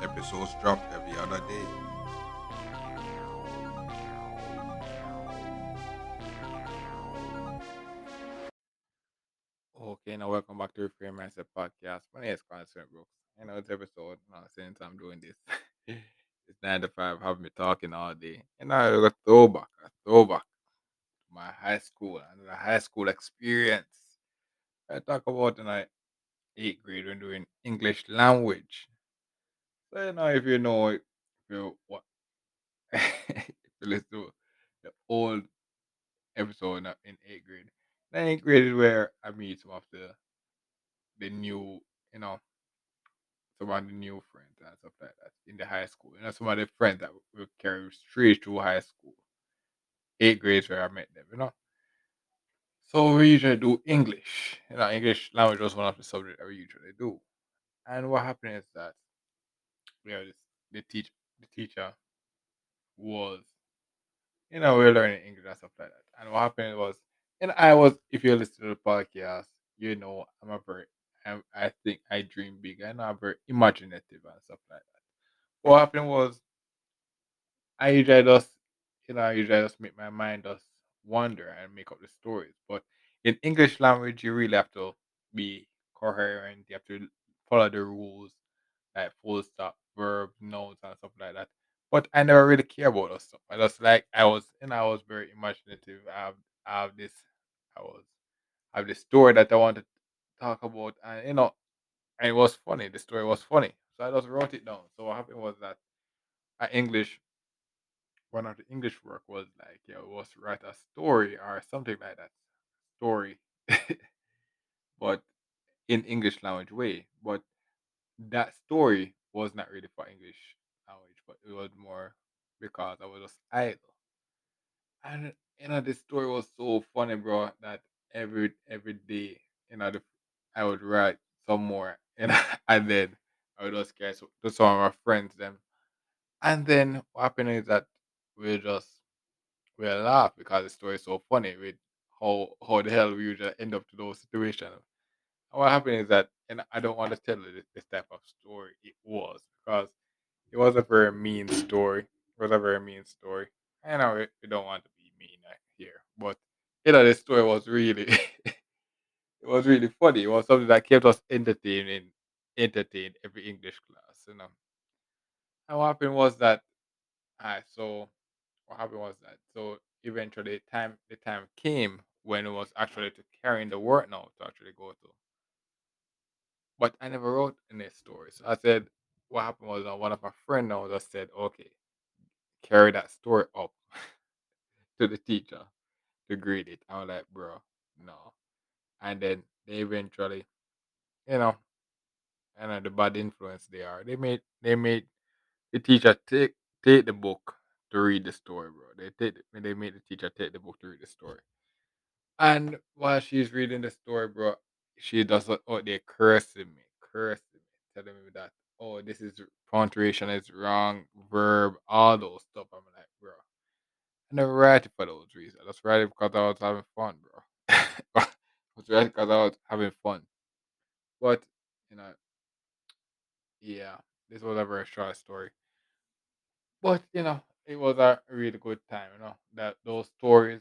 Episodes drop every other day. Okay, now welcome back to Reframe Mindset Podcast. My name is Constant Brooks. I know it's episode, now since I'm doing this. it's 9 to 5, have me talking all day. And I got throwback, a throwback to my high school and the high school experience. I talk about tonight eighth grade when doing English language. So you know if you know if you what if you listen to the old episode in uh, in eighth grade. Ninth grade is where I meet some of the the new, you know, some of the new friends and stuff like that in the high school. You know, some of the friends that will carry straight through high school. Eighth grade is where I met them, you know. So we usually do English. You know, English language was one of the subjects that we usually do. And what happened is that you know this, the teach the teacher was you know we were learning English and stuff like that. And what happened was and I was if you listen to the podcast, you know I'm a very I, I think I dream big. Know I'm very imaginative and stuff like that. What happened was I usually just you know I usually just make my mind just wander and make up the stories. But in English language you really have to be coherent, you have to follow the rules like full stop, verb, nouns, and stuff like that. But I never really care about those stuff. I just like I was, and I was very imaginative. I have, I have this, I was, I have this story that I wanted to talk about, and you know, and it was funny. The story was funny, so I just wrote it down. So what happened was that at English, one of the English work was like, yeah, was write a story or something like that, story, but in English language way. But that story was not really for English language, but it was more because I was just idle. And you know, this story was so funny, bro, that every every day, you know, the, I would write some more, and and then I would just to to some of my friends them. And then what happened is that we just we laugh because the story is so funny with how how the hell we usually end up to those situations. What happened is that, and I don't want to tell this, type of story it was because it was a very mean story. It was a very mean story. I know we, don't want to be mean here, but you know this story was really it was really funny. It was something that kept us entertaining, entertained every English class, you know. And what happened was that I so what happened was that so eventually time the time came when it was actually to carrying the work now to actually go to. But I never wrote any stories. I said what happened was uh, one of my friend now just said, okay, carry that story up to the teacher to grade it. I was like, bro, no. And then they eventually, you know, and uh, the bad influence they are. They made they made the teacher take take the book to read the story, bro. They take they made the teacher take the book to read the story. And while she's reading the story, bro, she does like oh they cursing me, cursing me, telling me that oh this is punctuation is wrong, verb, all those stuff. I'm like, bro, I never write it for those reasons. I just write it because I was having fun, bro. I was writing because I was having fun. But you know, yeah, this was a very short story. But you know, it was a really good time. You know that those stories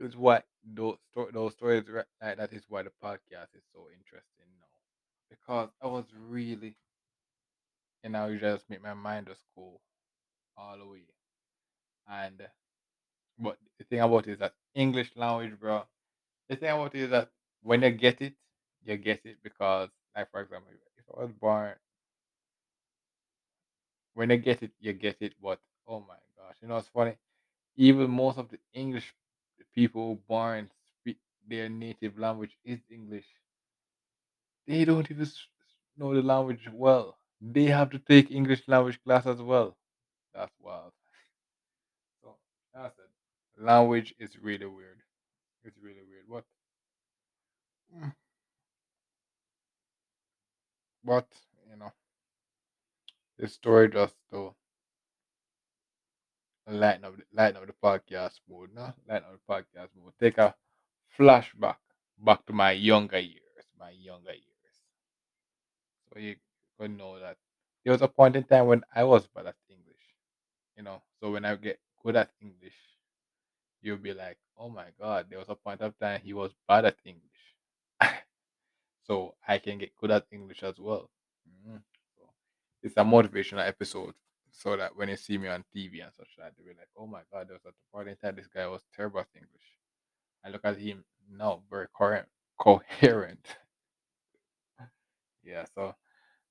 is what those those stories like that is why the podcast is so interesting now because I was really and now you just make my mind just go all the way and but the thing about it is that English language, bro. The thing about it is that when you get it, you get it because like for example, if I was born when you get it, you get it. But oh my gosh, you know it's funny. Even most of the English people born speak their native language is English. They don't even know the language well. they have to take English language class as well. That's wild. So that's it. Language is really weird. It's really weird. What? Mm. But you know, this story just to lighten up, lighten up the podcast mood. No, lighten up the podcast mood. Take a flashback back to my younger years. My younger years. So you could know that there was a point in time when I was bad at English. You know, so when I get good at English, you'll be like, "Oh my God!" There was a point of time he was bad at English, so I can get good at English as well. Mhm. So it's a motivational episode, so that when you see me on TV and such that, they'll be like, "Oh my God!" There was at the in time this guy was terrible at English. I look at him now, very coherent. Coherent. yeah. So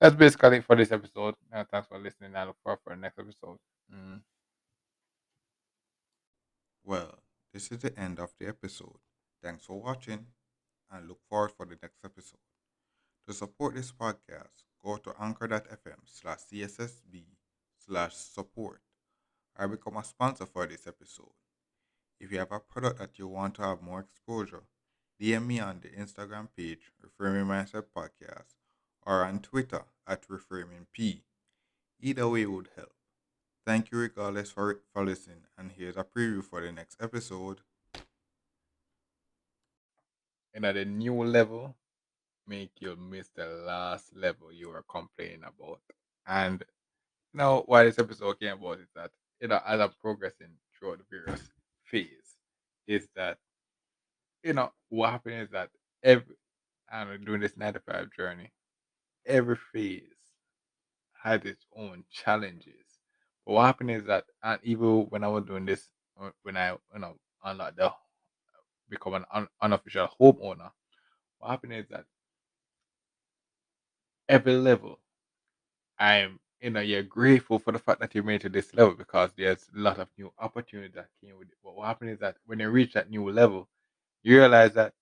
that's basically it for this episode. Uh, thanks for listening. I look forward for the next episode. Mm. Well, this is the end of the episode. Thanks for watching and look forward for the next episode. To support this podcast, go to anchor.fm slash CSSB slash support or become a sponsor for this episode. If you have a product that you want to have more exposure, DM me on the Instagram page, Reframing Mindset Podcast, or on Twitter at ReframingP. Either way would help. Thank you regardless for, for listening, and here's a preview for the next episode. And at a new level, make you miss the last level you were complaining about. And now, why this episode came about is that you know, as I'm progressing throughout the various phase, is that you know what happened is that every I'm doing this 95 journey, every phase had its own challenges. But what happened is that, and even when I was doing this, uh, when I you know unlocked the become an un, unofficial homeowner, what happened is that every level I'm you know you're grateful for the fact that you made it to this level because there's a lot of new opportunities that came with it. But what happened is that when you reach that new level, you realize that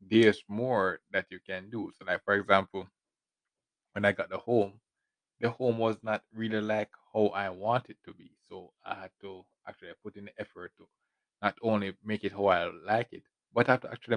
there's more that you can do. So like for example, when I got the home, the home was not really like how I want it to be. So I had to actually put in the effort to not only make it how I like it, but I have to actually